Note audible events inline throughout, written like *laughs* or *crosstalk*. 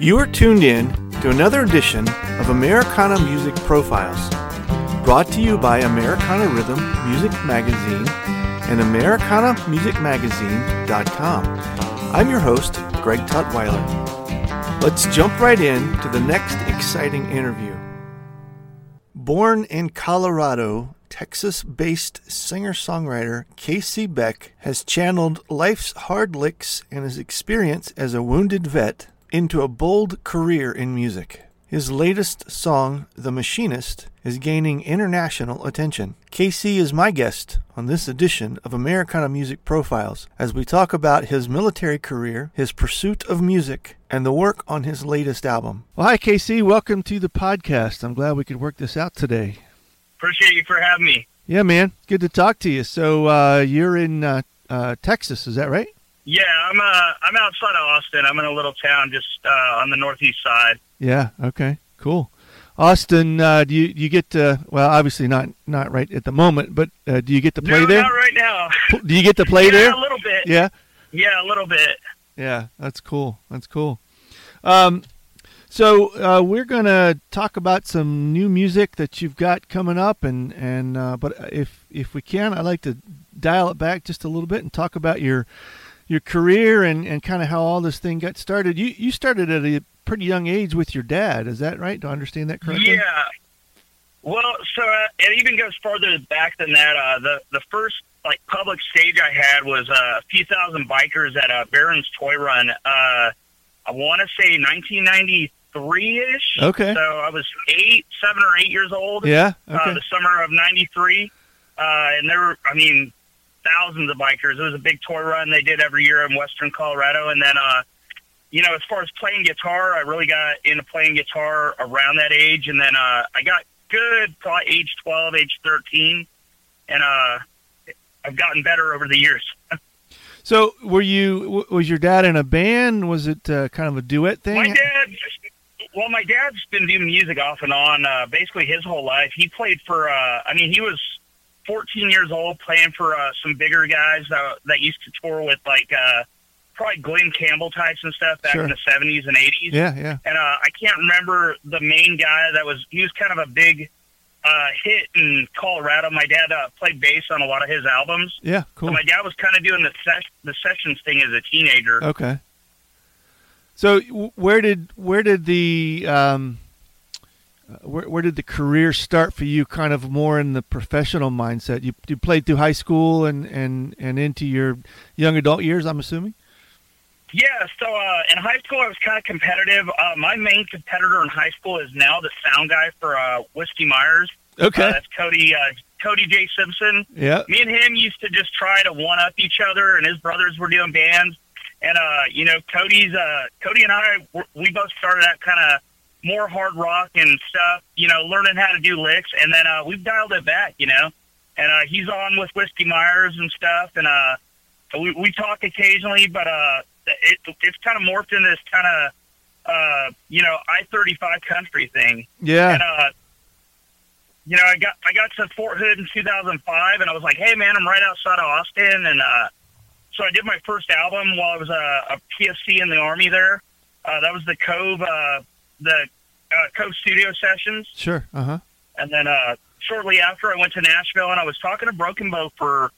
You are tuned in to another edition of Americana Music Profiles, brought to you by Americana Rhythm Music Magazine and AmericanaMusicMagazine.com. I'm your host, Greg Tutwiler. Let's jump right in to the next exciting interview. Born in Colorado, Texas based singer songwriter KC Beck has channeled life's hard licks and his experience as a wounded vet into a bold career in music. His latest song, The Machinist, is gaining international attention. KC is my guest on this edition of Americana Music Profiles as we talk about his military career, his pursuit of music, and the work on his latest album. Well, hi, KC. Welcome to the podcast. I'm glad we could work this out today. Appreciate you for having me. Yeah, man. Good to talk to you. So, uh, you're in uh, uh, Texas, is that right? Yeah, I'm uh I'm outside of Austin. I'm in a little town just uh, on the northeast side. Yeah. Okay. Cool. Austin, uh, do you you get to well, obviously not not right at the moment, but uh, do you get to play no, there? Not right now. Do you get to play *laughs* yeah, there? a little bit. Yeah. Yeah, a little bit. Yeah, that's cool. That's cool. Um, so uh, we're gonna talk about some new music that you've got coming up, and and uh, but if if we can, I'd like to dial it back just a little bit and talk about your your career and, and kind of how all this thing got started. You you started at a pretty young age with your dad. Is that right? Do I understand that correctly? Yeah. Well, so uh, it even goes further back than that. Uh, the the first like public stage I had was uh, a few thousand bikers at uh, Barron's Toy Run. Uh, I want to say 1993 ish. Okay. So I was eight, seven or eight years old. Yeah. Uh, the summer of '93, uh, and there were, I mean, thousands of bikers. It was a big tour run they did every year in Western Colorado, and then, uh, you know, as far as playing guitar, I really got into playing guitar around that age, and then uh, I got good probably age 12, age 13, and uh, I've gotten better over the years. *laughs* So were you? Was your dad in a band? Was it uh, kind of a duet thing? My dad, well, my dad's been doing music off and on uh, basically his whole life. He played for, uh, I mean, he was 14 years old playing for uh, some bigger guys that, that used to tour with like uh, probably Glen Campbell types and stuff back Sure. in the 70s and 80s. Yeah. Yeah. And uh, I can't remember the main guy that was, he was kind of a big uh, hit in Colorado. My dad uh, played bass on a lot of his albums. Yeah. So Cool. my dad was kind of doing the, ses- the sessions thing as a teenager. Okay. So where did where did the um, where where did the career start for you? Kind of more in the professional mindset. You you played through high school and and and into your young adult years. I'm assuming. Yeah, so uh, in high school I was kind of competitive. Uh, my main competitor in high school is now the sound guy for uh, Whiskey Myers. Okay. Uh, that's Cody uh, Cody J Simpson. yeah. Me and him used to just try to one up each other, and his brothers were doing bands. And uh, you know, Cody's uh, Cody and I we both started out kind of more hard rock and stuff. You know, learning how to do licks, and then uh, we've dialed it back. You know, and uh, he's on with Whiskey Myers and stuff, and uh, we we talk occasionally, but uh, it, it's kind of morphed into this kind of uh, you know I thirty five country thing. Yeah. And uh, you know, I got I got to Fort Hood in 2005, and I was like, "Hey, man, I'm right outside of Austin." And uh, so I did my first album while I was a, a PFC in the Army. There, uh, that was the Cove, uh, the uh, Cove Studio Sessions. Sure. Uh huh. And then uh, shortly after, I went to Nashville, and I was talking to Broken Bow for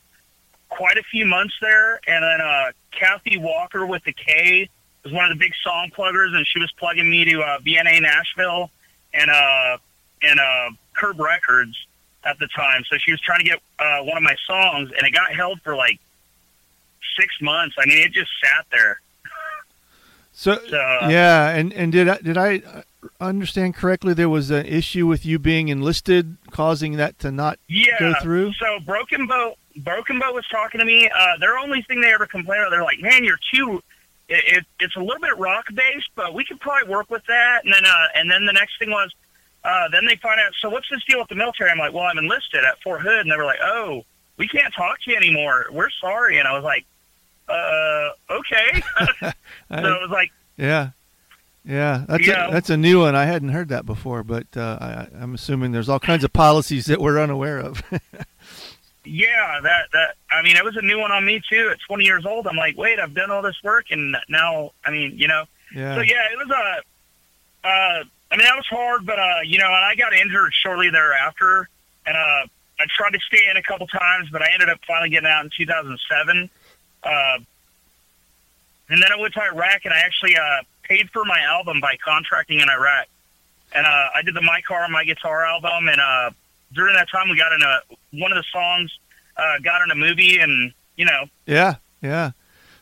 quite a few months there. And then uh, Kathy Walker with the K was one of the big song pluggers, and she was plugging me to uh, BNA Nashville and uh, and uh, Curb Records at the time. So she was trying to get uh, one of my songs, and it got held for like six months. I mean, it just sat there. So, yeah, and and did I, did I understand correctly? There was an issue with you being enlisted, causing that to not yeah, go through. So Broken Bow, Broken Bow was talking to me. Uh, their only thing they ever complained about, they're like, "Man, you're too." It, it, it's a little bit rock based, but we could probably work with that. And then, uh, and then the next thing was, uh, then they find out. So what's this deal with the military? I'm like, well, I'm enlisted at Fort Hood, and they were like, oh, we can't talk to you anymore. We're sorry. And I was like, uh, okay. *laughs* *laughs* so it was like, yeah, yeah, that's a, that's a new one. I hadn't heard that before, but uh, I, I'm assuming there's all kinds of policies that we're unaware of. *laughs* yeah, that that I mean, it was a new one on me too. At 20 years old, I'm like, wait, I've done all this work, and now, I mean, you know, yeah. So yeah, it was a. Uh, I mean, that was hard, but uh, you know, and I got injured shortly thereafter, and uh, I tried to stay in a couple times, but I ended up finally getting out in 2007. Uh, and then I went to Iraq, and I actually uh, paid for my album by contracting in Iraq. And uh, I did the My Car, My Guitar album, and uh, during that time, we got in a one of the songs uh, got in a movie, and you know. Yeah, yeah.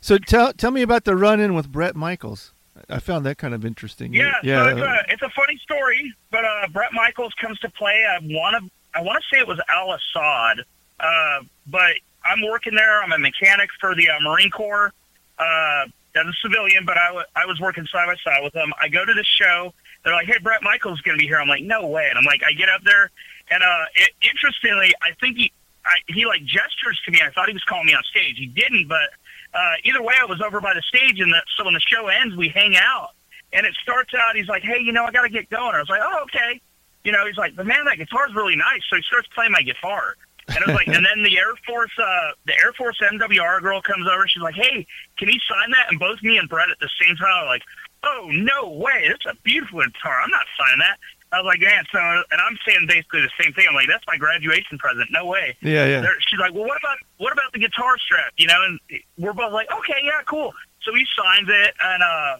So tell tell me about the run-in with Bret Michaels. I found that kind of interesting. Yeah, yeah. So it's, a, it's a funny story, but uh, Bret Michaels comes to play. I want to I want to say it was Al Asad, uh, but I'm working there. I'm a mechanic for the uh, Marine Corps. Uh, as a civilian, but I, w- I was working side by side with them. I go to the show. They're like, "Hey, Bret Michaels going to be here." I'm like, "No way!" And I'm like, I get up there, and uh, it, interestingly, I think he I, he like gestures to me. I thought he was calling me on stage. He didn't, but uh, either way, I was over by the stage, and the, so when the show ends, we hang out. And it starts out, he's like, "Hey, you know, I got to get going." I was like, "Oh, okay." You know, he's like, "But man, that guitar's really nice." So he starts playing my guitar. And it was like, and then the Air Force, uh, the Air Force MWR girl comes over. She's like, "Hey, can you sign that?" And both me and Bret at the same time are like, "Oh no way! That's a beautiful guitar. I'm not signing that." I was like, "Man," so and I'm saying basically the same thing. I'm like, "That's my graduation present. No way." Yeah, yeah. They're, she's like, "Well, what about what about the guitar strap?" You know, and we're both like, "Okay, yeah, cool." So he signs it, and uh,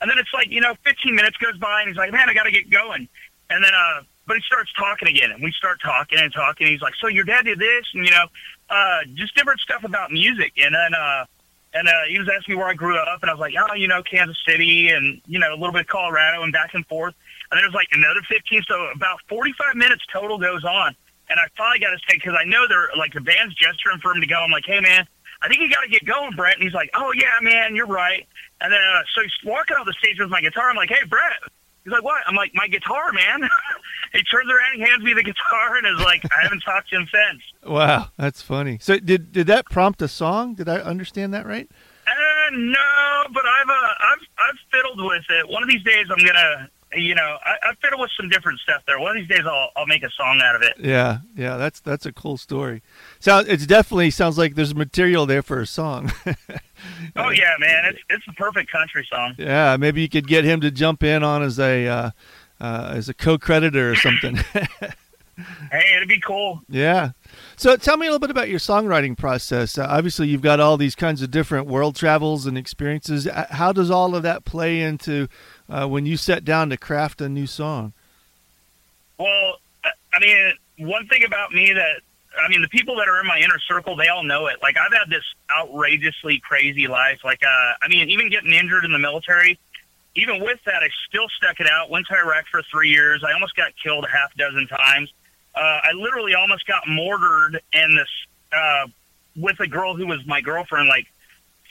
and then it's like, you know, 15 minutes goes by, and he's like, "Man, I got to get going." And then uh, but he starts talking again, and we start talking and talking. He's like, "So your dad did this, and you know, uh, just different stuff about music." And then, uh, and uh, he was asking me where I grew up, and I was like, "Oh, you know, Kansas City, and you know, a little bit of Colorado, and back and forth." And then there's like another 15, so about 45 minutes total goes on. And I finally got to say, because I know they're like the band's gesturing for him to go. I'm like, "Hey, man." I think you got to get going, Bret." And he's like, oh, yeah, man, you're right. And then, uh, so he's walking off the stage with my guitar. I'm like, hey, Bret, He's like, what? I'm like, my guitar, man. *laughs* he turns around, he hands me the guitar, and is like, I haven't talked to him since. Wow, that's funny. So did did that prompt a song? Did I understand that right? Uh, no, but I've uh, I've I've fiddled with it. One of these days, I'm gonna you know, I, I fiddle with some different stuff there. One of these days, I'll I'll make a song out of it. Yeah, yeah, that's that's a cool story. Sounds it's definitely sounds like there's material there for a song. *laughs* oh yeah, man, it's it's the perfect country song. Yeah, maybe you could get him to jump in on as a uh, uh, as a co-creditor or something. *laughs* hey, it'd be cool. Yeah. So tell me a little bit about your songwriting process. Uh, obviously, you've got all these kinds of different world travels and experiences. Uh, how does all of that play into uh, when you sat down to craft a new song? Well, I mean, one thing about me that I mean, the people that are in my inner circle, they all know it. Like I've had this outrageously crazy life. Like, uh, I mean, even getting injured in the military, even with that, I still stuck it out. Went to Iraq for three years. I almost got killed a half dozen times. Uh, I literally almost got mortared in this uh, with a girl who was my girlfriend. Like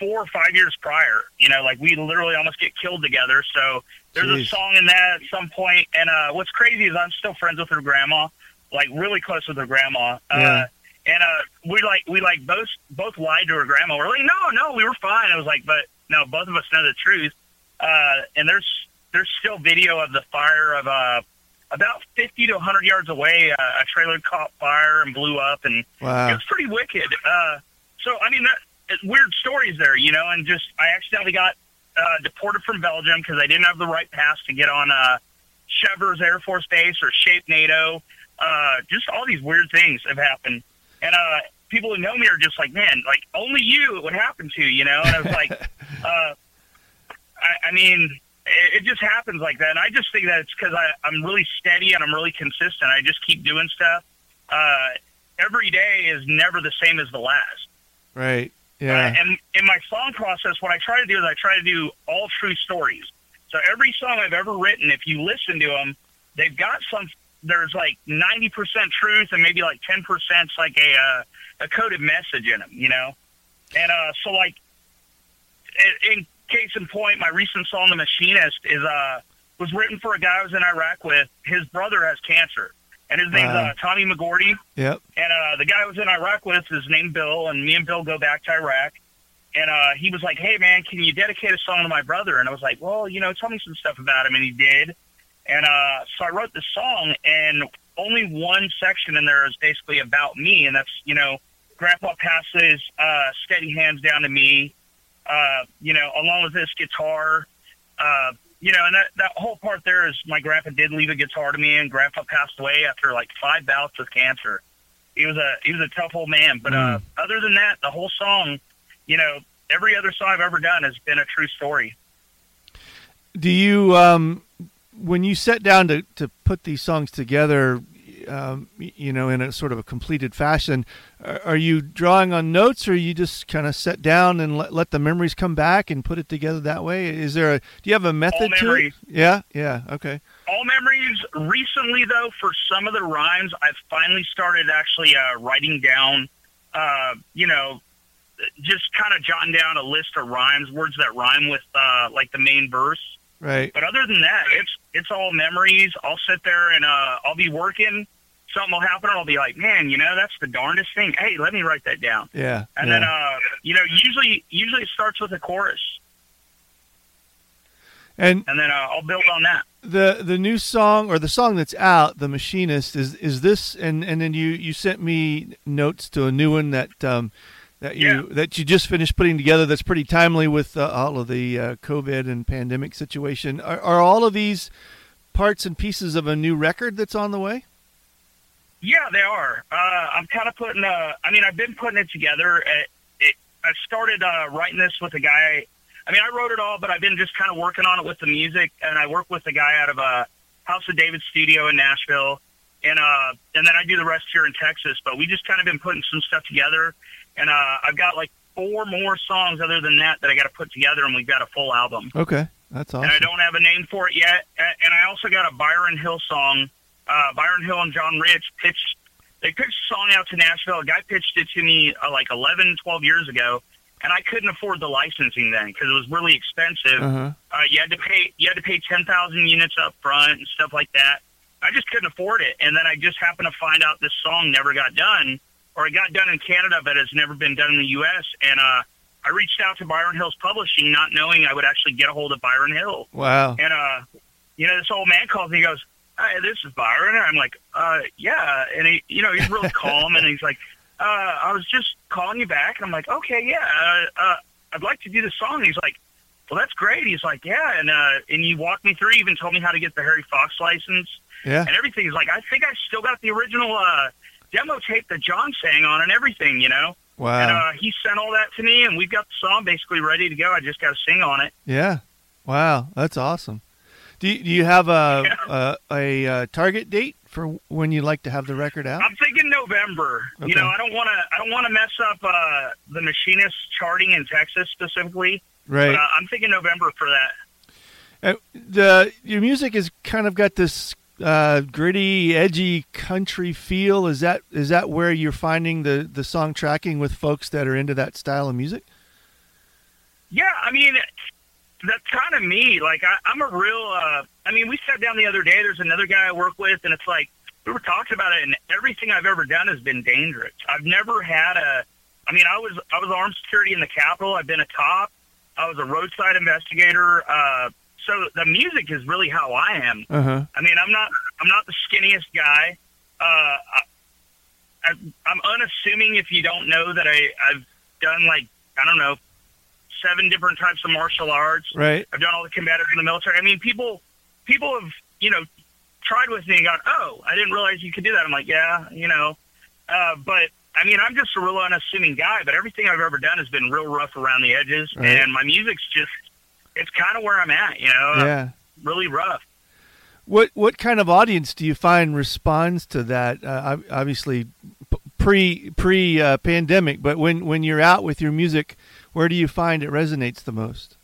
four or five years prior. You know, like we literally almost get killed together. So there's Jeez. a song in that at some point. And uh, what's crazy is I'm still friends with her grandma, like really close with her grandma. Uh, yeah. Uh, and uh, we like we like both both lied to her grandma. We're like, no, no, we were fine. I was like, but no, both of us know the truth. Uh, and there's there's still video of the fire of uh, about 50 to 100 yards away. Uh, a trailer caught fire and blew up, and wow. it was pretty wicked. Uh, so I mean, that, weird stories there, you know, and just I accidentally got uh, deported from Belgium because I didn't have the right pass to get on uh, Chièvres Air Force Base or Shape NATO. Uh, just all these weird things have happened, and uh, people who know me are just like, man, like only you it would happen to, you know. And I was *laughs* like, uh, I, I mean, it, it just happens like that. And I just think that it's because I'm really steady and I'm really consistent. I just keep doing stuff. Uh, every day is never the same as the last. Right. Yeah. Uh, and in my song process, what I try to do is I try to do all true stories. So every song I've ever written, if you listen to them, they've got some. There's like 90% truth and maybe like 10% like a uh, a coded message in them, you know. And uh, so like, in case in point, my recent song, "The Machinist," is uh was written for a guy I was in Iraq with. His brother has cancer, and his name's uh, Tommy McGordy. Yep. And uh, the guy I was in Iraq with is named Bill, and me and Bill go back to Iraq. And uh, he was like, "Hey man, can you dedicate a song to my brother?" And I was like, "Well, you know, tell me some stuff about him." And he did. And uh, so I wrote this song, and only one section in there is basically about me, and that's you know, Grandpa passes uh, steady hands down to me, uh, you know, along with this guitar, uh, you know, and that that whole part there is my grandpa did leave a guitar to me, and Grandpa passed away after like five bouts with cancer. He was a he was a tough old man, but uh, other than that, the whole song, you know, every other song I've ever done has been a true story. Do you, um, when you sat down to, to put these songs together, um, you know, in a sort of a completed fashion, are, are you drawing on notes, or you just kind of sit down and let, let the memories come back and put it together that way? Is there a? Do you have a method to it? memories. Yeah. Yeah. Okay. all memories. Recently, though, for some of the rhymes, I've finally started actually uh, writing down, uh, you know, just kind of jotting down a list of rhymes, words that rhyme with uh, like the main verse. Right. But other than that, it's it's all memories. I'll sit there and uh, I'll be working. Something will happen, and I'll be like, "Man, you know, that's the darndest thing." Hey, let me write that down. Yeah. And yeah. then, uh, you know, usually usually it starts with a chorus, and and then uh, I'll build on that. the the new song or the song that's out, "The Machinist," is is this? And and then you you sent me notes to a new one that um, that you Yeah. that you just finished putting together. That's pretty timely with uh, all of the uh, COVID and pandemic situation. Are, are all of these parts and pieces of a new record that's on the way? Yeah, they are. Uh, I'm kind of putting. Uh, I mean, I've been putting it together. It, it, I started uh, writing this with a guy. I mean, I wrote it all, but I've been just kind of working on it with the music, and I work with a guy out of a House of David studio in Nashville, and uh, and then I do the rest here in Texas. But we just kind of been putting some stuff together, and uh, I've got like four more songs other than that that I got to put together, and we've got a full album Okay, that's awesome. and I don't have a name for it yet. And I also got a Byron Hill song. Uh, Byron Hill and John Rich pitched. They pitched a song out to Nashville. A guy pitched it to me uh, like 11, 12 years ago, and I couldn't afford the licensing then because it was really expensive. Uh-huh. Uh, you had to pay. You had to pay ten thousand units up front and stuff like that. I just couldn't afford it, and then I just happened to find out this song never got done, or it got done in Canada, but it's never been done in the U.S. And uh, I reached out to Byron Hill's publishing, not knowing I would actually get a hold of Byron Hill. Wow. And uh, you know, this old man calls me. He goes, "Hi, this is Byron." And I'm like, "Uh, yeah." And he, you know, he's really *laughs* calm, and he's like, uh, "I was just calling you back." And I'm like, "Okay, yeah. Uh, uh, I'd like to do the song." And he's like, "Well, that's great." He's like, "Yeah," and uh, and you walked me through, even told me how to get the Harry Fox license Yeah. and everything. He's like, "I think I still got the original uh, demo tape that John sang on and everything," you know. And Wow. uh, he sent all that to me, and we've got the song basically ready to go. I just got to sing on it. Yeah. Wow. That's awesome. Do you, do you have a *laughs* Yeah. a, a, uh target date for when you'd like to have the record out? I'm thinking November. Okay. You know, I don't want to. I don't want to mess up uh, the machinist charting in Texas specifically. Right. But uh, I'm thinking November for that. Uh, the your music has kind of got this uh, gritty, edgy country feel. Is that is that where you're finding the the song tracking with folks that are into that style of music? Yeah, I mean, that's kind of me. Like, I, I'm a real. Uh, I mean, we sat down the other day. There's another guy I work with, and it's like we were talking about it, and everything I've ever done has been dangerous. I've never had a. I mean, I was I was armed security in the Capitol. I've been a cop. I was a roadside investigator. Uh, so the music is really how I am. Uh huh. I mean, I'm not I'm not the skinniest guy. Uh, I, I'm unassuming if you don't know that I I've done like I don't know seven different types of martial arts. Right. I've done all the combatives in the military. I mean, people people have you know tried with me and gone, oh, I didn't realize you could do that. I'm like, yeah, you know, uh, but. I mean, I'm just a real unassuming guy, but everything I've ever done has been real rough around the edges, Right. and my music's just it's kind of where I'm at. You know, yeah, really rough. What what kind of audience do you find responds to that? Uh, obviously, pre pre uh, pandemic, but when when you're out with your music, where do you find it resonates the most?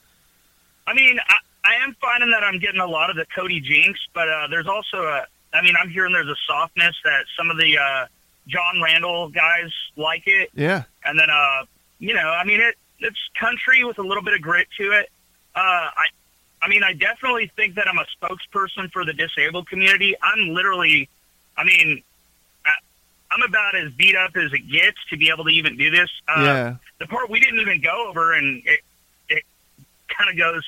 I mean, I, I am finding that I'm getting a lot of the Cody Jinks, but uh, there's also a. I mean, I'm hearing there's a softness that some of the uh, John Randall guys like it. Yeah. And then, uh, you know, I mean, it it's country with a little bit of grit to it. Uh, I, I mean, I definitely think that I'm a spokesperson for the disabled community. I'm literally, I mean, I'm about as beat up as it gets to be able to even do this. Uh, yeah. The part we didn't even go over, and it, it kind of goes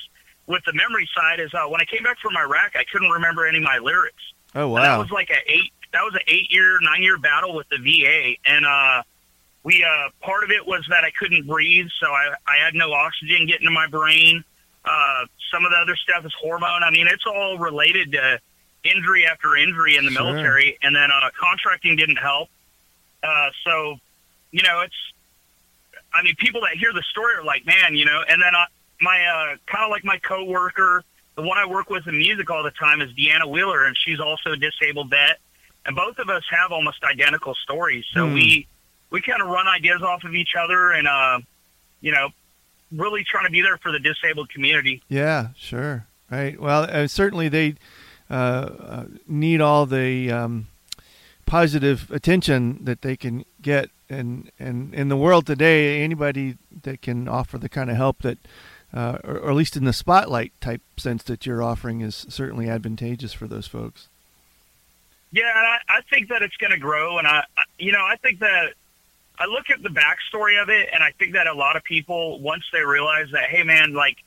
with the memory side, is uh, when I came back from Iraq, I couldn't remember any of my lyrics. Oh wow! And that was like a eight. That was an eight year, nine year battle with the VA, and uh, we uh, part of it was that I couldn't breathe, so I, I had no oxygen getting to my brain. Uh, some of the other stuff is hormone. I mean, it's all related to injury after injury in the sure. military, and then uh, contracting didn't help. Uh, so, you know, it's. I mean, people that hear the story are like, man, you know. And then uh, my uh, kind of like my coworker, the one I work with in music all the time, is Deanna Wheeler, and she's also a disabled vet. And both of us have almost identical stories, so Hmm. we we kind of run ideas off of each other, and uh, you know, really trying to be there for the disabled community. Yeah, sure. Right. Well, uh, certainly they uh, uh, need all the um, positive attention that they can get, and and in the world today, anybody that can offer the kind of help that, uh, or, or at least in the spotlight type sense that you're offering, is certainly advantageous for those folks. Yeah, and I, I think that it's going to grow, and I, I, you know, I think that I look at the backstory of it, and I think that a lot of people, once they realize that, hey, man, like,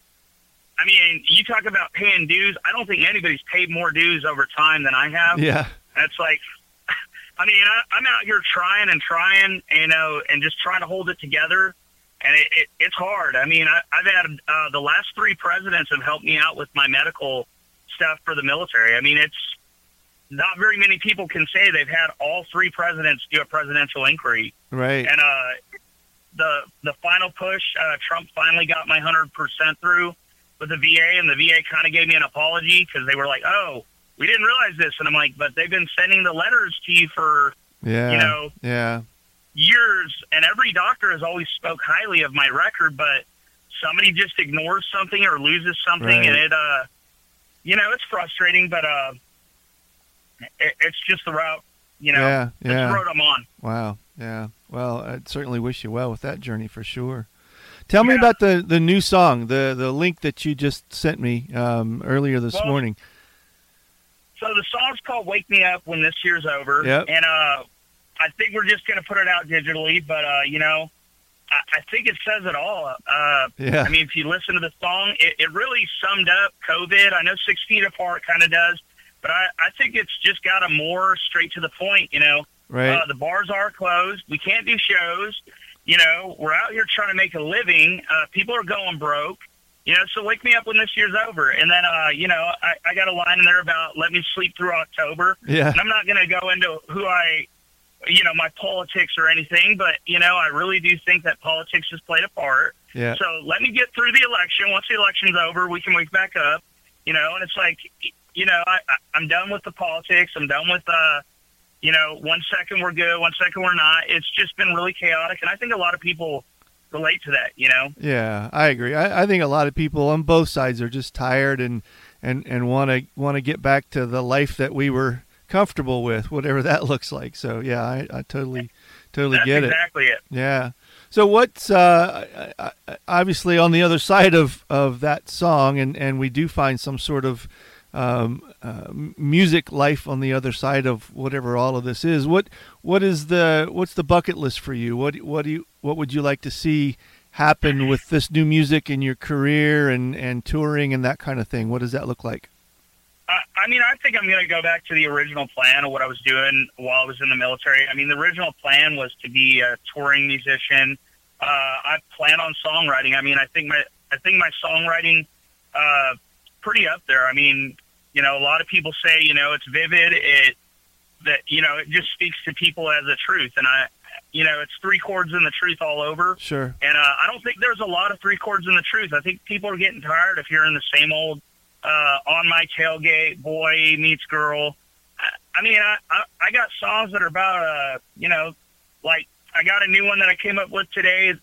I mean, you talk about paying dues. I don't think anybody's paid more dues over time than I have. Yeah. It's like, *laughs* I mean, I, I'm out here trying and trying, you know, and just trying to hold it together. And it, it, it's hard. I mean, I, I've had uh, the last three presidents have helped me out with my medical stuff for the military. I mean, it's not very many people can say they've had all three presidents do a presidential inquiry. Right. And uh, the the final push, uh, Trump finally got my hundred percent through with the VA, and the VA kind of gave me an apology because they were like, "Oh, we didn't realize this," and I'm like, "But they've been sending the letters to you for yeah. you know Yeah. years, and every doctor has always spoke highly of my record, but somebody just ignores something or loses something, Right. and it, uh, you know, it's frustrating, but uh, it, it's just the route, you know, Yeah, yeah. the road I'm on. Wow. Yeah. Well, I'd certainly wish you well with that journey for sure. Tell me about the, the new song, the the link that you just sent me um, earlier this Well, morning. So the song's called "Wake Me Up When This Year's Over," Yep. and uh, I think we're just gonna put it out digitally. But uh, you know, I, I think it says it all. Uh, Yeah. I mean, if you listen to the song, it, it really summed up COVID. I know Six Feet Apart kind of does, but I, I think it's just got a more straight to the point. You know, Right. uh, the bars are closed. We can't do shows. You know, we're out here trying to make a living. Uh, people are going broke. You know, so wake me up when this year's over. And then, uh, you know, I, I got a line in there about let me sleep through October. yeah. And I'm not going to go into who I, you know, my politics or anything, but, you know, I really do think that politics has played a part. Yeah. So let me get through the election. Once the election's over, we can wake back up. You know, and it's like, you know, I, I, I'm done with the politics. I'm done with, uh, you know, one second we're good, one second we're not. It's just been really chaotic, and I think a lot of people relate to that. You know, Yeah, I agree. I, I think a lot of people on both sides are just tired and and and want to want to get back to the life that we were comfortable with, whatever that *laughs* looks like. So yeah, I, I totally totally that's get it. exactly it. Yeah. So what's uh, obviously on the other side of, of that song, and, and we do find some sort of um, uh, music life on the other side of whatever all of this is. What what is the what's the bucket list for you? What what do you what would you like to see happen with this new music in your career and, and touring and that kind of thing? What does that look like? I, I mean, I think I'm going to go back to the original plan of what I was doing while I was in the military. I mean, the original plan was to be a touring musician. Uh, I plan on songwriting. I mean, I think my I think my songwriting uh, pretty up there. I mean, you know, a lot of people say, you know, it's vivid. It that you know, it just speaks to people as a truth, and I you know, it's three chords in the truth all over. Sure. And uh, I don't think there's a lot of three chords in the truth. I think people are getting tired of hearing the same old uh, on my tailgate, boy meets girl. I, I mean, I, I, I got songs that are about, uh, you know, like I got a new one that I came up with today,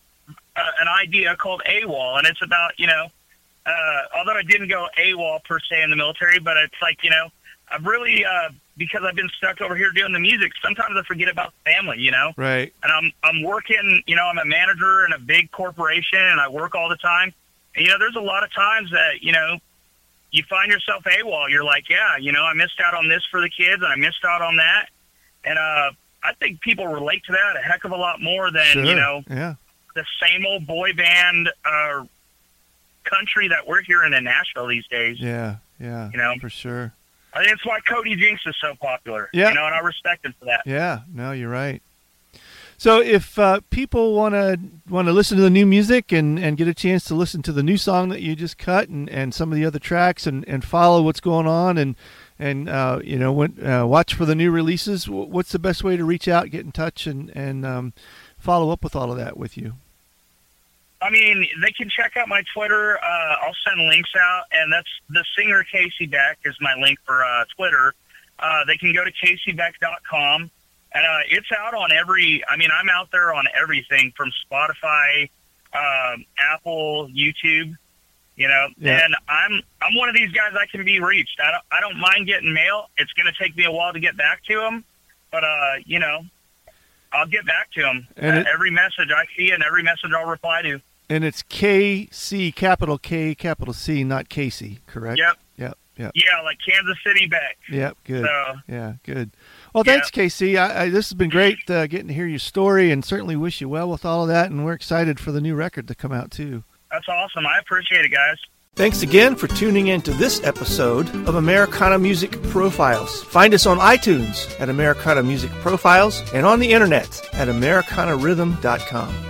uh, an idea called AWOL, and it's about, you know, uh, although I didn't go AWOL per se in the military, but it's like, you know, I've really, uh, because I've been stuck over here doing the music, sometimes I forget about family, you know? Right. And I'm, I'm working, you know, I'm a manager in a big corporation and I work all the time. And, you know, there's a lot of times that, you know, you find yourself AWOL. You're like, yeah, you know, I missed out on this for the kids and I missed out on that. And, uh, I think people relate to that a heck of a lot more than, Sure. you know, Yeah. the same old boy band, uh, country that we're hearing in Nashville these days. Yeah. Yeah. You know? for sure. I it's why Cody Jinks is so popular. Yeah. You know, and I respect him for that. Yeah, no, you're right. So if uh, people want to want to listen to the new music and, and get a chance to listen to the new song that you just cut and, and some of the other tracks and, and follow what's going on and and uh, you know when, uh, watch for the new releases, what's the best way to reach out, get in touch, and and um, follow up with all of that with you? I mean, they can check out my Twitter. Uh, I'll send links out, and that's the singer KC Beck is my link for uh, Twitter. Uh, they can go to kcbeck.com, and uh, it's out on every. I mean, I'm out there on everything from Spotify, um, Apple, YouTube. You know, Yeah. and I'm I'm one of these guys I can be reached. I don't I don't mind getting mail. It's going to take me a while to get back to them, but uh, you know, I'll get back to them. And it- every message I see and every message I'll reply to. And it's K C capital K capital C, not Casey, correct? Yep. Yep. Yep. Yeah, like Kansas City Beck. Yep. Good. So Yeah, good. Well, Yeah. thanks, KC. I, I, this has been great uh, getting to hear your story, and certainly wish you well with all of that. And we're excited for the new record to come out too. that's awesome. I appreciate it, guys. Thanks again for tuning in to this episode of Americana Music Profiles. Find us on iTunes at Americana Music Profiles and on the internet at AmericanaRhythm.com.